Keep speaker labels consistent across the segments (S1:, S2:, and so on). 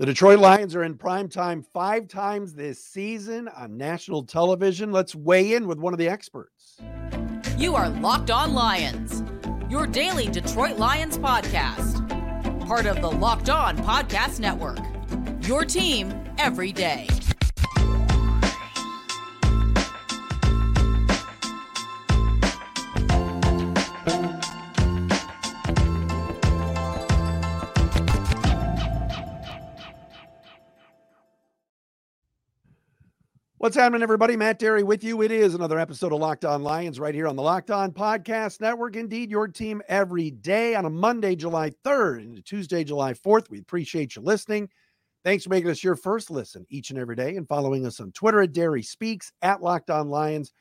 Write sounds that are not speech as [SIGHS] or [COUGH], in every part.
S1: The Detroit Lions are in prime time five times this season on national television. Let's weigh in with one of the experts.
S2: You are Locked On Lions, your daily Detroit Lions podcast, part of the Locked On Podcast Network. Your team every day.
S1: What's happening, everybody? Matt Dery with you. It is another episode of Locked On Lions right here on the Locked On Podcast Network. Indeed, your team every day on a Monday, July 3rd and Tuesday, July 4th. We appreciate you listening. Thanks for making us your first listen each and every day and following us on Twitter at Dery Speaks, at Locked On Lions,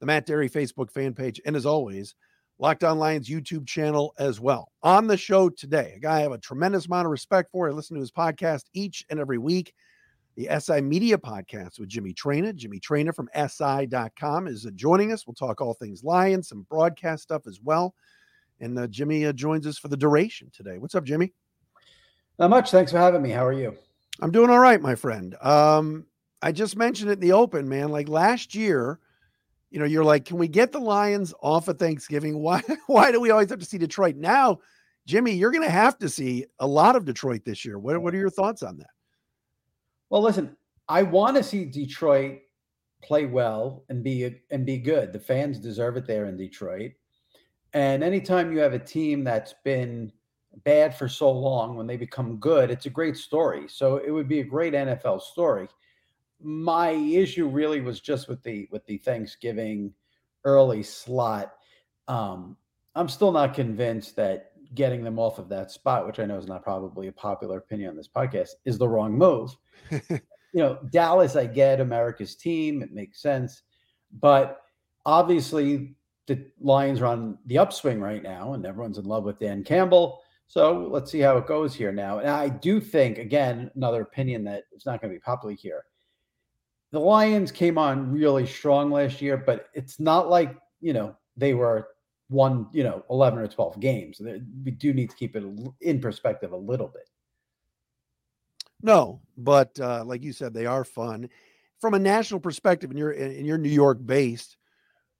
S1: the Matt Dery Facebook fan page, and as always, Locked On Lions YouTube channel as well. On the show today, a guy I have a tremendous amount of respect for. I listen to his podcast each and every week the SI Media Podcast with Jimmy Traina. Jimmy Traina from SI.com is uh, joining us. We'll talk all things Lions, some broadcast stuff as well. And uh, Jimmy uh, joins us for the duration today. What's up, Jimmy?
S3: Not much. Thanks for having me. How are you?
S1: I'm doing all right, my friend. Um, I just mentioned it in the open, man. Like last year, you know, you're like, can we get the Lions off of Thanksgiving? Why [LAUGHS] why do we always have to see Detroit? Now, Jimmy, you're gonna have to see a lot of Detroit this year. What, what are your thoughts on that?
S3: Well, listen, I want to see Detroit play well and be and be good. The fans deserve it there in Detroit. And anytime you have a team that's been bad for so long, when they become good, it's a great story. So it would be a great NFL story. My issue really was just with the with the Thanksgiving early slot. Um, I'm still not convinced that getting them off of that spot, which I know is not probably a popular opinion on this podcast, is the wrong move. [LAUGHS] you know, Dallas, I get America's team, it makes sense. But obviously, the Lions are on the upswing right now, and everyone's in love with Dan Campbell. So let's see how it goes here now. And I do think, again, another opinion that it's not going to be popular here. The Lions came on really strong last year, but it's not like, you know, they were one, you know, 11 or 12 games. We do need to keep it in perspective a little bit.
S1: No, but uh, like you said, they are fun. From a national perspective, and you're and you're New York based,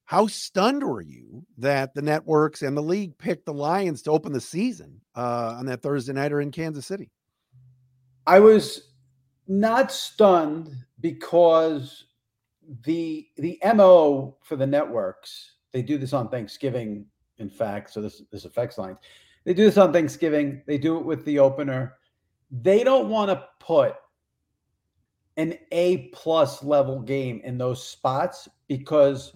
S1: how stunned were you that the networks and the league picked the Lions to open the season uh, on that Thursday nighter in Kansas City?
S3: I was not stunned because the the mo for the networks they do this on Thanksgiving, in fact. So this this affects lines. They do this on Thanksgiving. They do it with the opener. They don't want to put an A plus level game in those spots because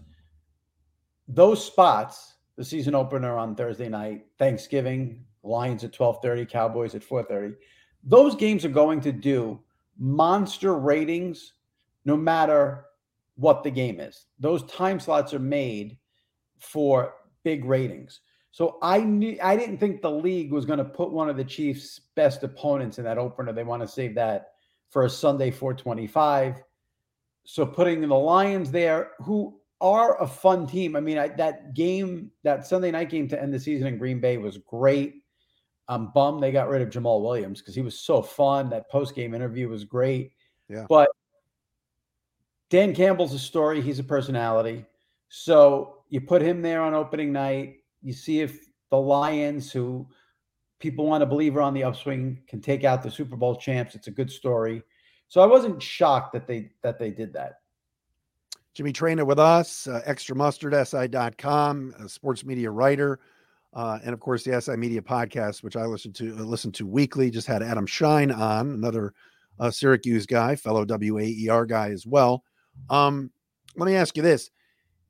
S3: those spots, the season opener on Thursday night, Thanksgiving, Lions at 12:30, Cowboys at 4:30, those games are going to do monster ratings no matter what the game is. Those time slots are made for big ratings. So I knew I didn't think the league was going to put one of the Chiefs' best opponents in that opener. They want to save that for a Sunday 425. So putting the Lions there, who are a fun team. I mean, I, that game, that Sunday night game to end the season in Green Bay was great. I'm bummed they got rid of Jamaal Williams because he was so fun. That post game interview was great.
S1: Yeah.
S3: But Dan Campbell's a story. He's a personality. So you put him there on opening night. You see if the Lions, who people want to believe are on the upswing, can take out the Super Bowl champs. It's a good story. So I wasn't shocked that they that they did that.
S1: Jimmy Traina with us, uh, extra mustard, a sports media writer. Uh, and of course, the SI Media podcast, which I listen to uh, listen to weekly, just had Adam Schein on, another uh, Syracuse guy, fellow WAER guy as well. Um, let me ask you this: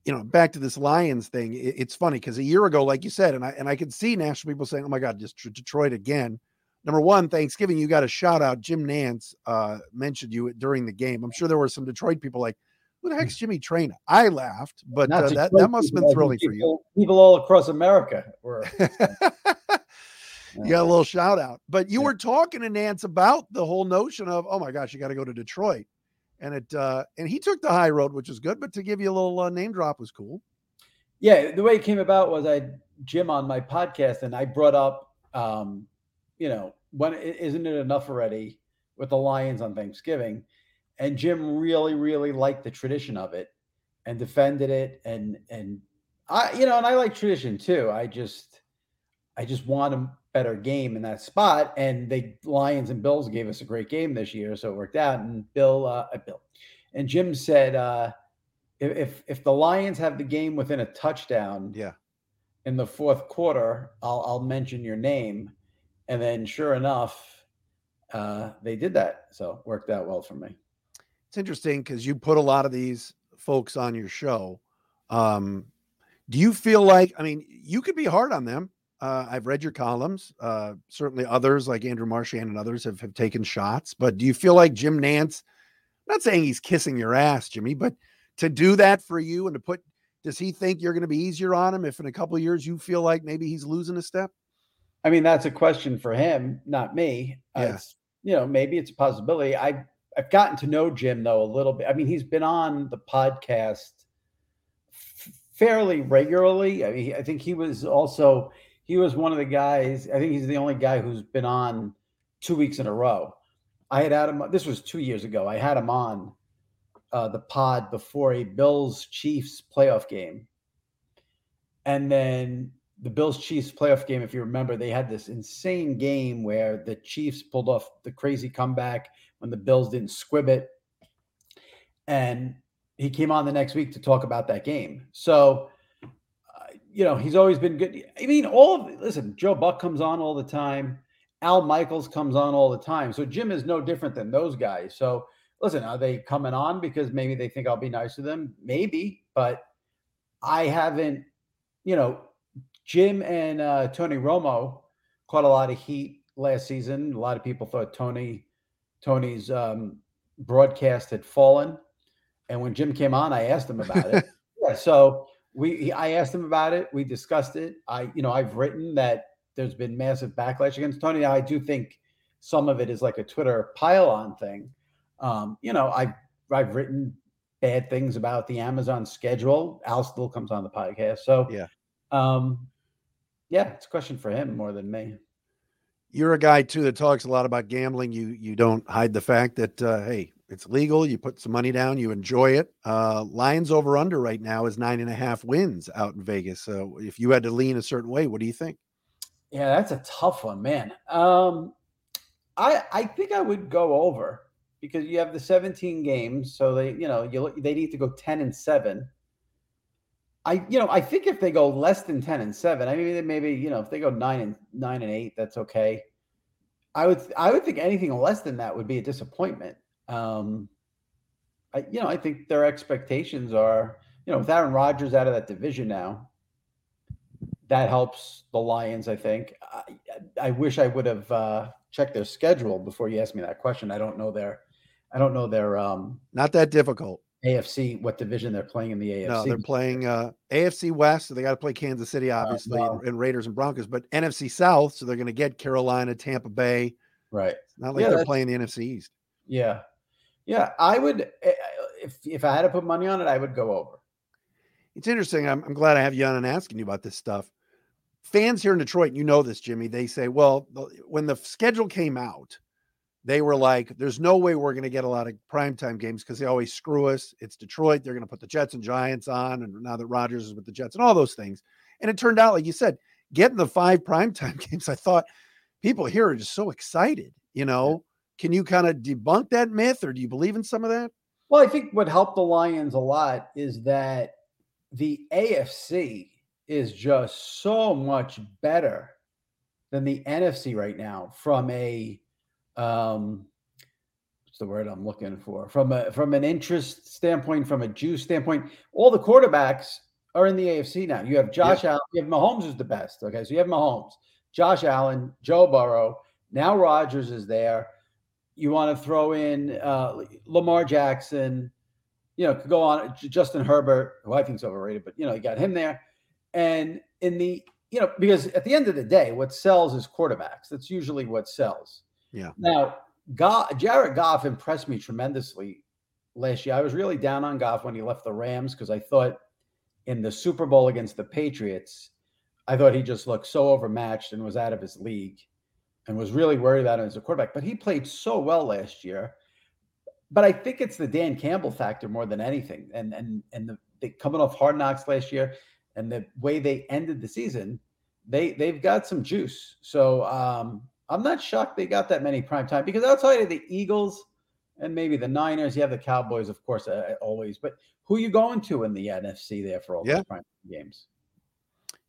S1: you know, back to this Lions thing, it, it's funny because a year ago, like you said, and I and I could see national people saying, "Oh my God, just Detroit again." Number one, Thanksgiving, you got a shout out. Jim Nantz uh, mentioned you during the game. I'm sure there were some Detroit people like, "Who the heck's Jimmy Traina?" I laughed, but uh, that that must have been thrilling
S3: people,
S1: for you.
S3: People all across America were. [LAUGHS]
S1: you got a little shout out, but you yeah. were talking to Nantz about the whole notion of, "Oh my gosh, you got to go to Detroit." And it uh and he took the high road which was good but to give you a little uh, name drop was cool
S3: yeah the way it came about was i had jim on my podcast and i brought up um you know when isn't it enough already with the Lions on Thanksgiving, and Jim really, really liked the tradition of it and defended it. And and I, you know, and I like tradition too. I just, I just want a better game in that spot. And the Lions and Bills gave us a great game this year, so it worked out. And Bill, uh, Bill, and Jim said, uh, if if the Lions have the game within a touchdown,
S1: Yeah.
S3: in the fourth quarter, I'll I'll mention your name, and then sure enough, uh, they did that. So it worked out well for me.
S1: It's interesting because you put a lot of these folks on your show. Um, do you feel like, I mean, you could be hard on them. Uh, I've read your columns. Uh, certainly others like Andrew Marchand and others have, have taken shots, but do you feel like Jim Nantz? I'm not saying he's kissing your ass, Jimmy, but to do that for you and to put, does he think you're going to be easier on him if in a couple of years you feel like maybe he's losing a step?
S3: I mean, that's a question for him, not me. Uh,
S1: Yeah.
S3: it's, you know, maybe it's a possibility. I I've gotten to know Jim though a little bit. I mean, he's been on the podcast fairly regularly. I mean, he- I think he was also he was one of the guys. I think he's the only guy who's been on two weeks in a row. I had had him. This was two years ago. I had him on uh, the pod before a Bills Chiefs playoff game, and then the Bills Chiefs playoff game. If you remember, they had this insane game where the Chiefs pulled off the crazy comeback when the Bills didn't squib it, and he came on the next week to talk about that game. So. You know, he's always been good. I mean, all of listen, Joe Buck comes on all the time. Al Michaels comes on all the time. So Jim is no different than those guys. So listen, are they coming on because maybe they think I'll be nice to them? Maybe, but I haven't, you know, Jim and uh, Tony Romo caught a lot of heat last season. A lot of people thought Tony Tony's um, broadcast had fallen. And when Jim came on, I asked him about it. [LAUGHS] yeah, so we he- I asked him about it. We discussed it. I, you know, I've written that there's been massive backlash against Tony. I do think some of it is like a Twitter pile on thing. Um, you know, I've I've written bad things about the Amazon schedule. Al still comes on the podcast. So
S1: Yeah.
S3: Um yeah, it's a question for him more than me.
S1: You're a guy too that talks a lot about gambling. You you don't hide the fact that uh, hey, it's legal. You put some money down, you enjoy it. Uh, Lions over under right now is nine and a half wins out in Vegas. So if you had to lean a certain way, what do you think?
S3: Yeah, that's a tough one, man. Um, I I think I would go over because you have the 17 games, so they you know you they need to go 10 and seven. I you know I think if they go less than 10 and seven, I mean maybe you know if they go nine and nine and eight, that's okay. I would I would think anything less than that would be a disappointment. Um, I you know I think their expectations are you know with Aaron Rodgers out of that division now, that helps the Lions. I think. I, I wish I would have uh, checked their schedule before you asked me that question. I don't know their, I don't know their um,
S1: Not that difficult.
S3: AFC what division they're playing in the AFC.
S1: No, they're playing uh, AFC West, so they got to play Kansas City, obviously,
S3: wow.
S1: and, and Raiders and Broncos. But NFC South, so they're going to get Carolina, Tampa Bay.
S3: right.
S1: It's not like
S3: Yeah,
S1: they're playing the NFC East.
S3: Yeah, yeah. I would eh, if if I had to put money on it, I would go over.
S1: It's interesting. I'm, I'm glad I have you on and asking you about this stuff. Fans here in Detroit, you know this, Jimmy, they say, well, when the schedule came out, they were like, there's no way we're going to get a lot of primetime games because they always screw us. It's Detroit. They're going to put the Jets and Giants on. And now that Rodgers is with the Jets and all those things. And it turned out, like you said, getting the five primetime [LAUGHS] games, I thought people here are just so excited. You know, can you kind of debunk that myth or do you believe in some of that?
S3: Well, I think what helped the Lions a lot is that the AFC is just so much better than the NFC right now from a um what's the word I'm looking for? From a from an interest standpoint, from a juice standpoint, all the quarterbacks are in the AFC now. You have Josh Allen, you have Mahomes is the best. Okay, so you have Mahomes, Josh Allen, Joe Burrow. Now Rodgers is there. You want to throw in uh, Lamar Jackson, you know, could go on Justin Herbert, who I think is overrated, but you know, you got him there. And in the, you know, because at the end of the day, what sells is quarterbacks. That's usually what sells.
S1: Yeah.
S3: Now, Goff, Jared Goff impressed me tremendously last year. I was really down on Goff when he left the Rams because I thought in the Super Bowl against the Patriots, I thought he just looked so overmatched and was out of his league. And was really worried about him as a quarterback. But he played so well last year. But I think it's the Dan Campbell factor more than anything. And and and the they coming off hard knocks last year and the way they ended the season, they they've got some juice. So um, I'm not shocked they got that many prime time because outside of the Eagles and maybe the Niners, you have the Cowboys, of course, uh, always. But who are you going to in the NFC there for all yeah. those prime games?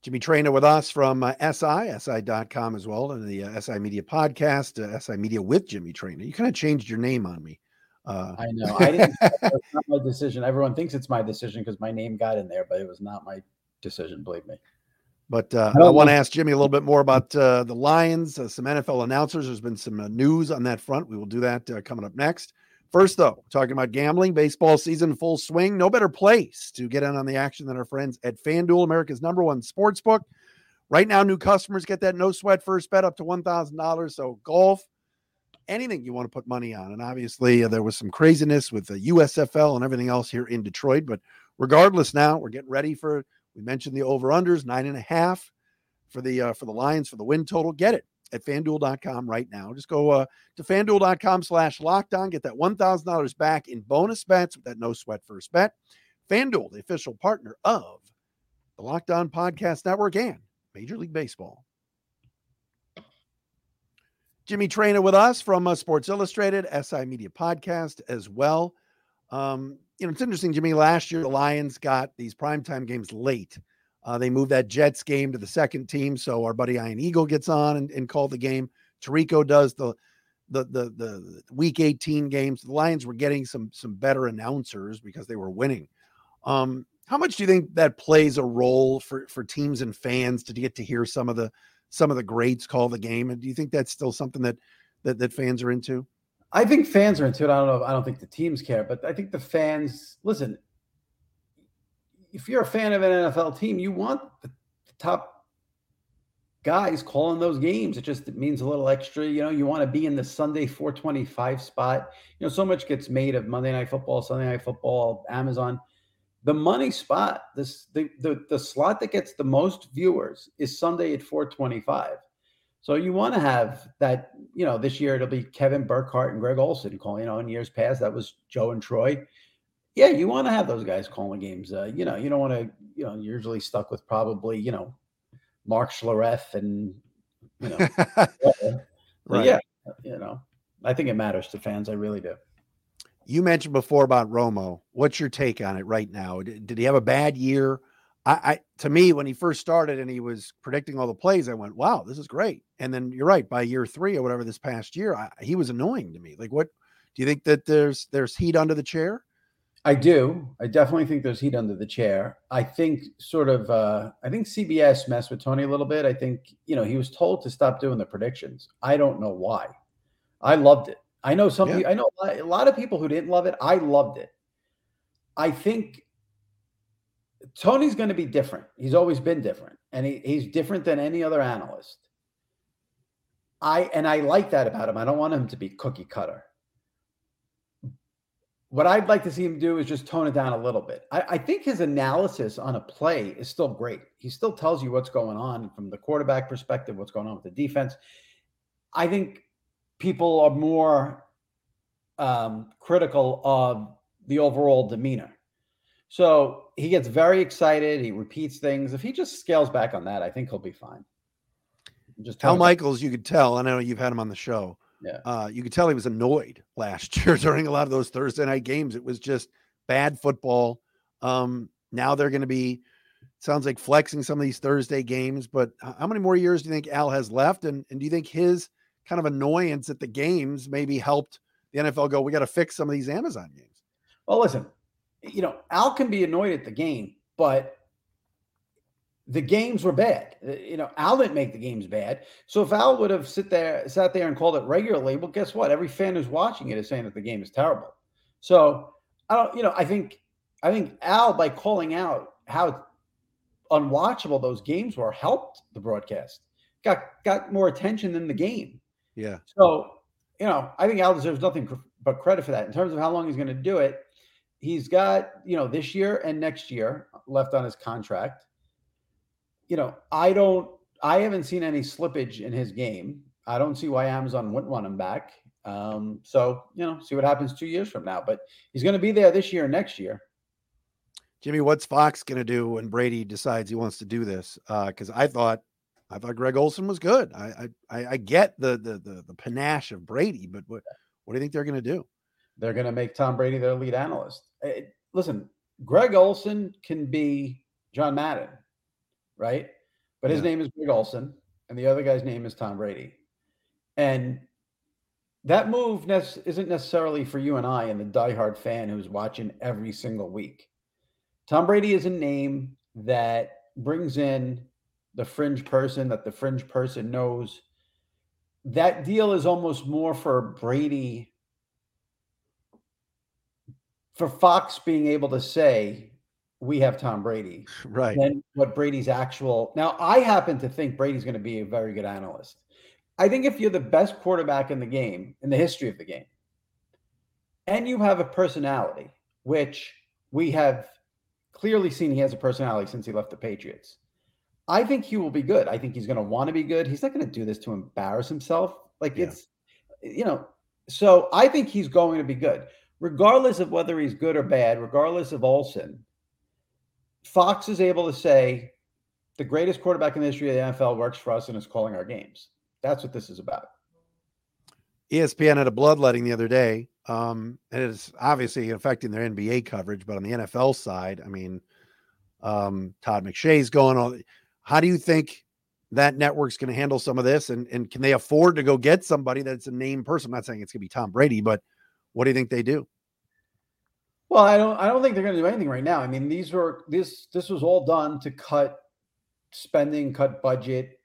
S1: Jimmy Traina with us from uh, SI, SI.com as well, and the uh, SI Media podcast, uh, SI Media with Jimmy Traina. You kind of changed your name on me.
S3: Uh, I know. I didn't. [LAUGHS] it's not my decision. Everyone thinks it's my decision because my name got in there, but it was not my decision. Believe me.
S1: But uh, I, I want to ask Jimmy a little bit more about uh, the Lions, uh, some NFL announcers. There's been some uh, news on that front. We will do that uh, coming up next. First, though, talking about gambling, baseball season full swing. No better place to get in on the action than our friends at FanDuel, America's number one sports book. Right now, new customers get that no sweat first bet up to $1,000. So, golf, anything you want to put money on. And obviously, uh, there was some craziness with the USFL and everything else here in Detroit. But regardless, now we're getting ready for. We mentioned the over unders nine and a half for the uh, for the Lions for the win total. Get it at fanduel.com right now. Just go uh, to fanduel.com slash locked on. Get that $1,000 back in bonus bets with that no sweat first bet. Fanduel, the official partner of the Locked On Podcast Network and Major League Baseball. Jimmy Traina with us from uh, Sports Illustrated, SI Media Podcast as well. Um, you know, it's interesting, Jimmy. Last year, the Lions got these primetime games late. Uh, they moved that Jets game to the second team, so our buddy Ian Eagle gets on and, and called the game. Tirico does the, the the the Week 18 games. The Lions were getting some some better announcers because they were winning. Um, how much do you think that plays a role for for teams and fans to get to hear some of the some of the greats call the game. And do you think that's still something that that, that fans are into?
S3: I think fans are into it. I don't know. I don't think the teams care, but I think the fans listen. If you're a fan of an NFL team, you want the, top guys calling those games. It just it means a little extra. You know, you want to be in the Sunday 425 spot. You know, so much gets made of Monday Night Football, Sunday Night Football, Amazon the money spot, this the, the the slot that gets the most viewers is Sunday at 425. So you want to have that, you know, this year it'll be Kevin Burkhardt and Greg Olsen calling, you know, in years past that was Joe and Troy. Yeah, you want to have those guys calling games. Uh, you know, you don't want to, you know, you're usually stuck with probably, you know, Mark Schlereth and, you know, [LAUGHS] right. yeah, you know, I think it matters to fans. I really do.
S1: You mentioned before about Romo. What's your take on it right now? Did, did he have a bad year? I, I, to me, when he first started and he was predicting all the plays, I went, "Wow, this is great." And then you're right. By year three or whatever this past year, I, he was annoying to me. Like, what do you think that there's there's heat under the chair?
S3: I do. I definitely think there's heat under the chair. I think sort of. uh I think CBS messed with Tony a little bit. I think you know he was told to stop doing the predictions. I don't know why. I loved it. I know some. Yeah. I know a lot of people who didn't love it. I loved it. I think Tony's going to be different. He's always been different, and he, he's different than any other analyst. I and I like that about him. I don't want him to be cookie cutter. What I'd like to see him do is just tone it down a little bit. I, I think his analysis on a play is still great. He still tells you what's going on from the quarterback perspective, what's going on with the defense. I think people are more um, critical of the overall demeanor. So he gets very excited. He repeats things. If he just scales back on that, I think he'll be fine.
S1: Just Al Michaels, you could tell. I know you've had him on the show.
S3: Yeah.
S1: Uh, you could tell he was annoyed [LAUGHS] last year during a lot of those Thursday night games. It was just bad football. Um, now they're going to be, sounds like flexing some of these Thursday games. But how many more years do you think Al has left? And, and do you think his kind of annoyance at the games maybe helped the NFL go, we got to fix some of these Amazon games.
S3: Well, listen, you know, Al can be annoyed at the game, but the games were bad. Uh, you know, Al didn't make the games bad. So if Al would have sit there, sat there and called it regularly, well, guess what? Every fan who's watching it is saying that the game is terrible. So I don't, you know, I think I think Al by calling out how unwatchable those games were helped the broadcast. Got got more attention than the game.
S1: Yeah.
S3: So, you know, I think Al deserves nothing but credit for that. In terms of how long he's going to do it, he's got, you know, this year and next year left on his contract. You know, I don't, I haven't seen any slippage in his game. I don't see why Amazon wouldn't want him back. Um, so you know, see what happens two years from now. But he's going to be there this year and next year.
S1: Jimmy, what's Fox going to do when Brady decides he wants to do this? Because uh, I thought, I thought Greg Olsen was good. I I, I get the, the, the the panache of Brady, but what what do you think they're going to do?
S3: They're going to make Tom Brady their lead analyst. It, listen, Greg Olsen can be John Madden, right? But his yeah. name is Greg Olsen, and the other guy's name is Tom Brady. And that move ne- isn't necessarily for you and I and the diehard fan who's watching every single week. Tom Brady is a name that brings in the fringe person that the fringe person knows. That deal is almost more for Brady, for Fox being able to say, we have Tom Brady. [LAUGHS]
S1: Right.
S3: And what Brady's actual. Now, I happen to think Brady's going to be a very good analyst. I think if you're the best quarterback in the game, in the history of the game, and you have a personality, which we have clearly seen he has a personality since he left the Patriots, I think he will be good. I think he's going to want to be good. He's not going to do this to embarrass himself. Like yeah. it's, you know, so I think he's going to be good, regardless of whether he's good or bad, regardless of Olsen. Fox is able to say the greatest quarterback in the history of the NFL works for us and is calling our games. That's what this is about.
S1: ESPN had a bloodletting the other day. Um, and it's obviously affecting their NBA coverage, but on the NFL side, I mean, um, Todd McShay's going on. How do you think that network's going to handle some of this? And, and can they afford to go get somebody that's a name person? I'm not saying it's going to be Tom Brady, but what do you think they do?
S3: Well, I don't. I don't think they're going to do anything right now. I mean, these were this. This was all done to cut spending, cut budget,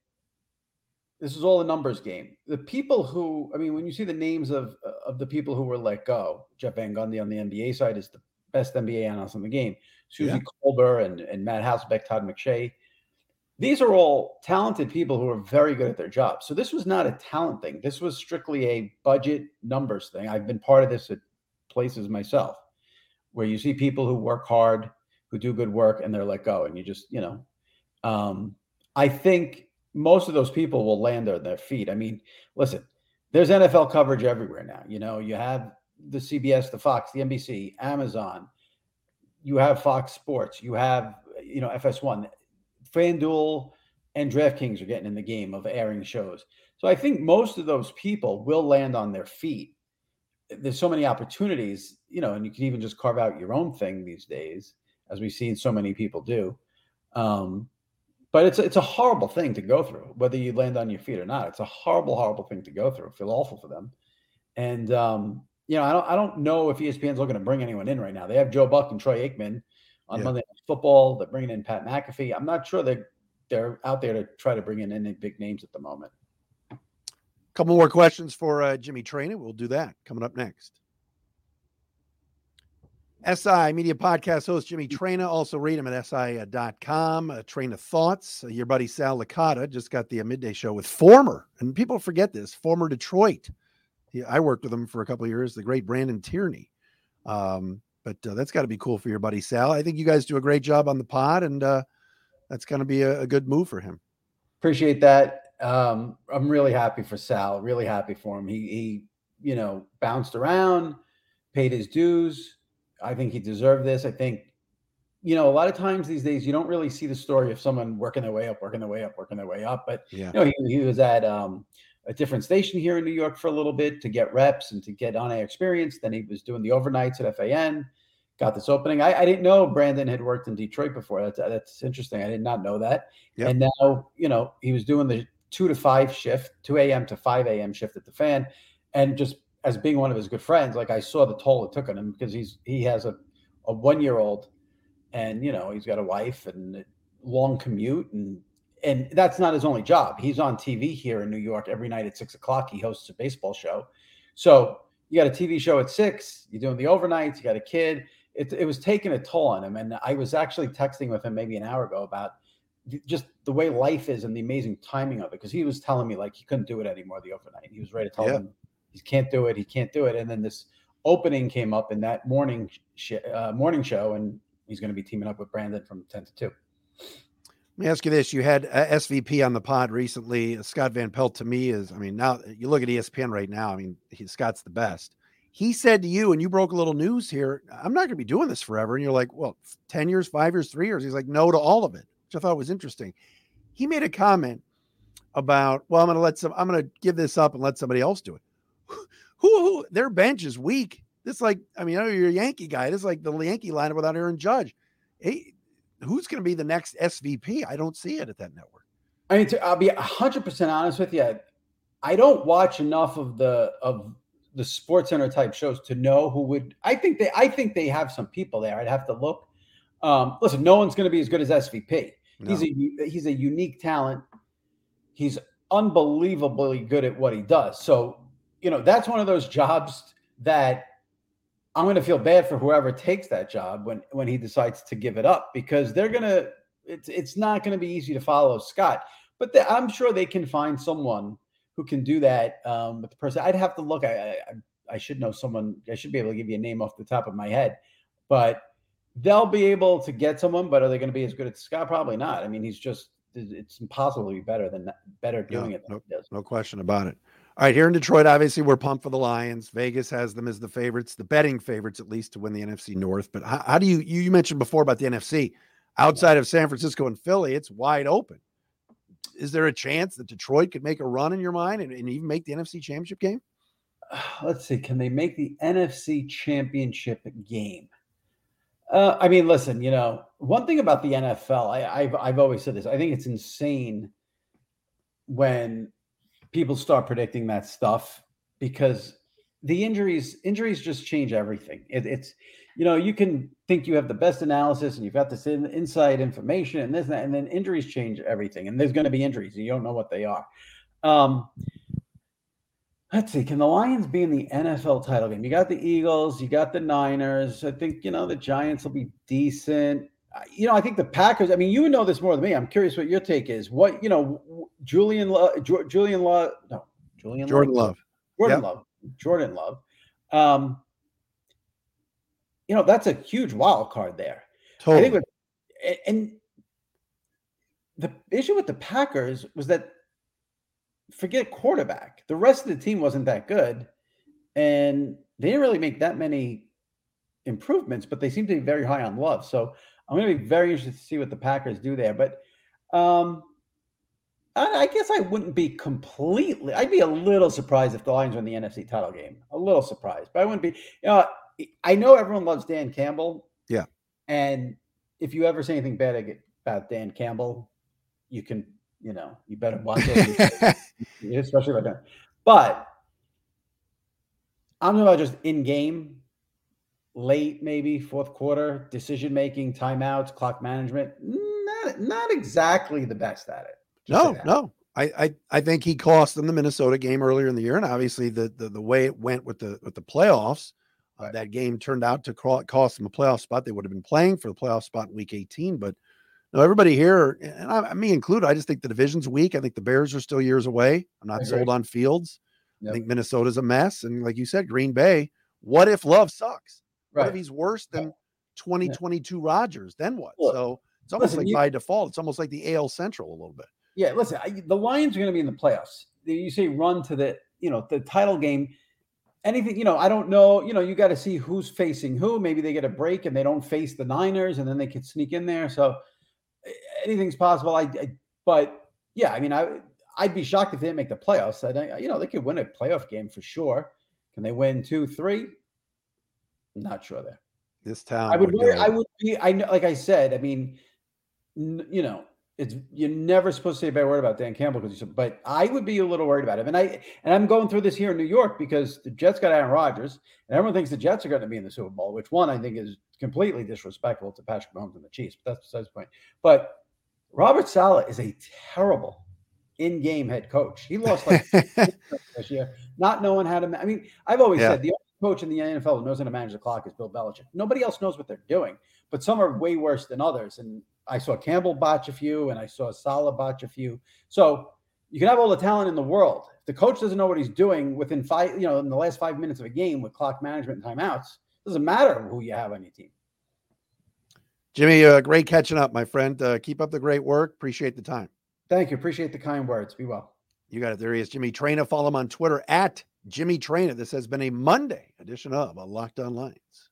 S3: this is all a numbers game. The people who, I mean, when you see the names of of the people who were let go, Jeff Van Gundy on the NBA side is the best NBA analyst in the game. Suzy yeah. Kolber and, and Matt Hasselbeck, Todd McShay. These are all talented people who are very good at their job. So this was not a talent thing. This was strictly a budget numbers thing. I've been part of this at places myself, where you see people who work hard, who do good work, and they're let go, and you just, you know, um, I think most of those people will land on their feet. I mean, listen, there's NFL coverage everywhere now. You know, you have the CBS, the Fox, the NBC, Amazon, you have Fox Sports, you have, you know, FS1, FanDuel, and DraftKings are getting in the game of airing shows. So I think most of those people will land on their feet. There's so many opportunities, you know, and you can even just carve out your own thing these days, as we've seen so many people do. Um, but it's it's a horrible thing to go through, whether you land on your feet or not. It's a horrible, horrible thing to go through. I feel awful for them. And um, you know, I don't I don't know if ESPN's looking to bring anyone in right now. They have Joe Buck and Troy Aikman on yeah. Monday Night Football. They're bringing in Pat McAfee. I'm not sure they're they're out there to try to bring in any big names at the moment.
S1: A couple more questions for uh, Jimmy Traina. We'll do that coming up next. SI Media Podcast host Jimmy Traina. Also read him at SI.com. Uh, Traina Thoughts. Uh, your buddy Sal Licata just got the uh, midday show with former, and people forget this, former Detroit. He, I worked with him for a couple years, the great Brandon Tierney. Um, but uh, that's got to be cool for your buddy Sal. I think you guys do a great job on the pod, and uh, that's going to be a, a, good move for him.
S3: Appreciate that. Um, I'm really happy for Sal. Really happy for him. He, he, you know, bounced around, paid his dues I think he deserved this. I think, you know, a lot of times these days you don't really see the story of someone working their way up, working their way up, working their way up. But yeah. you know, he, he was at um, a different station here in New York for a little bit to get reps and to get on air experience. Then he was doing the overnights at FAN. Got this opening. I, I didn't know Brandon had worked in Detroit before. That's that's interesting. I did not know that. Yep. And now, you know, he was doing the two to five shift, two a.m. to five a.m. shift at the fan, and just as being one of his good friends, like I saw the toll it took on him because he's he has a, a one year old, and you know he's got a wife and long commute and and that's not his only job. He's on TV here in New York every night at six o'clock. He hosts a baseball show, so you got a TV show at six. You're doing the overnights. You got a kid. It, it was taking a toll on him, and I was actually texting with him maybe an hour ago about just the way life is and the amazing timing of it because he was telling me like he couldn't do it anymore the overnight. He was ready to tell yeah. him he can't do it. He can't do it. And then this opening came up in that morning sh- uh, morning show, and he's going to be teaming up with Brandon from ten to two.
S1: Let me ask you this: You had SVP on the pod recently. Scott Van Pelt to me is, I mean, now you look at ESPN right now. I mean, he, Scott's the best. He said to you, and you broke a little news here. I'm not going to be doing this forever. And you're like, well, ten years, five years, three years. He's like, no to all of it, which I thought was interesting. He made a comment about, well, I'm going to let some, I'm going to give this up and let somebody else do it. [LAUGHS] who, who, their bench is weak. This like, I mean, I you're a Yankee guy. This is like the Yankee lineup without Aaron Judge. Hey, who's going to be the next SVP? I don't see it at that network.
S3: I mean, to, I'll be hundred percent honest with you. I don't watch enough of the of the Sports Center type shows to know who would. I think they. I think they have some people there. I'd have to look. Um, listen, no one's going to be as good as SVP. No. He's a he's a unique talent. He's unbelievably good at what he does. So you know that's one of those jobs that I'm going to feel bad for whoever takes that job when when he decides to give it up because they're going to it's it's not going to be easy to follow Scott. But the, I'm sure they can find someone who can do that um, with the person. I'd have to look. I, I I should know someone. I should be able to give you a name off the top of my head, but they'll be able to get someone. But are they going to be as good as Scott? Probably not. I mean, he's just it's impossible to be better than better doing
S1: no,
S3: it.
S1: No, no question about it. All right, here in Detroit, obviously we're pumped for the Lions. Vegas has them as the favorites, the betting favorites at least to win the NFC North. But how, how do you you mentioned before about the NFC outside of San Francisco and Philly? It's wide open. Is there a chance that Detroit could make a run in your mind and, and even make the NFC Championship game? [SIGHS]
S3: Let's see. Can they make the NFC Championship game? Uh, I mean, listen. You know, one thing about the NFL, I, I've I've always said this. I think it's insane when people start predicting that stuff because the injuries injuries just change everything. It, it's you know you can think you have the best analysis and you've got this in, inside information and this and, that, and then injuries change everything. And there's going to be injuries you don't know what they are. Um, let's see. Can the Lions be in the NFL title game? You got the Eagles, you got the Niners. I think you know the Giants will be decent you know, I think the Packers. I mean, you know this more than me. I'm curious what your take is. What you know, Julian Julian Love, no, Julian
S1: Jordan Love, Love.
S3: Jordan yep. Love, Jordan Love. Um, you know, that's a huge wild card there.
S1: Totally. I think,
S3: with, and the issue with the Packers was that forget quarterback. The rest of the team wasn't that good, and they didn't really make that many improvements, but they seem to be very high on Love. So I'm going to be very interested to see what the Packers do there. But um, I, I, guess I wouldn't be completely. I'd be a little surprised if the Lions win the NFC title game. A little surprised, but I wouldn't be. You know, I know everyone loves Dan Campbell.
S1: Yeah.
S3: And if you ever say anything bad about Dan Campbell, you can, you know, you better watch it, [LAUGHS] especially about that. But I'm talking about just in game late, maybe fourth quarter decision making, timeouts, clock management. Not not exactly the best at it.
S1: no, no. I, I I think he cost them the Minnesota game earlier in the year, and obviously the the, the way it went with the with the playoffs, uh, right. uh, that game turned out to cost them a playoff spot. They would have been playing for the playoff spot in Week 18, but no, everybody here, and I, me included, I just think the division's weak. I think the Bears are still years away. I'm not sold on Fields. Yep. I think Minnesota's a mess, and like you said, Green Bay. What if Love sucks? Right. What if he's worse than 2022 yeah. Rodgers? Then what? Look, so it's almost listen, like you, by default, it's almost like the AL Central a little bit.
S3: Yeah, listen, I, the Lions are going to be in the playoffs. You say run to the, you know, the title game. Anything, you know, I don't know. You know, you got to see who's facing who. Maybe they get a break and they don't face the Niners, and then they can sneak in there. So anything's possible. I, I but yeah, I mean, I I'd be shocked if they didn't make the playoffs. I, you know, they could win a playoff game for sure. Can they win two, three? Not sure there.
S1: This town.
S3: I would. would I would be. I know. Like I said. I mean, n- you know, it's you're never supposed to say a bad word about Dan Campbell because you. But I would be a little worried about him. And I and I'm going through this here in New York because the Jets got Aaron Rodgers, and everyone thinks the Jets are going to be in the Super Bowl. Which one I think is completely disrespectful to Patrick Mahomes and the Chiefs. But that's besides the point. But Robert Saleh is a terrible in-game head coach. He lost like [LAUGHS] this year, not knowing how to. I mean, I've always yeah. said the coach in the NFL who knows how to manage the clock is Bill Belichick. Nobody else knows what they're doing, but some are way worse than others. And I saw Campbell botch a few, and I saw Saleh botch a few. So you can have all the talent in the world. If the coach doesn't know what he's doing within five, you know, in the last five minutes of a game with clock management and timeouts, doesn't matter who you have on your team.
S1: Jimmy, uh, great catching up, my friend. Uh, keep up the great work. Appreciate the time.
S3: Thank you. Appreciate the kind words. Be well.
S1: You got it. There he is, Jimmy Traina. Follow him on Twitter at Jimmy Traina. This has been a Monday edition of a Locked On Lions.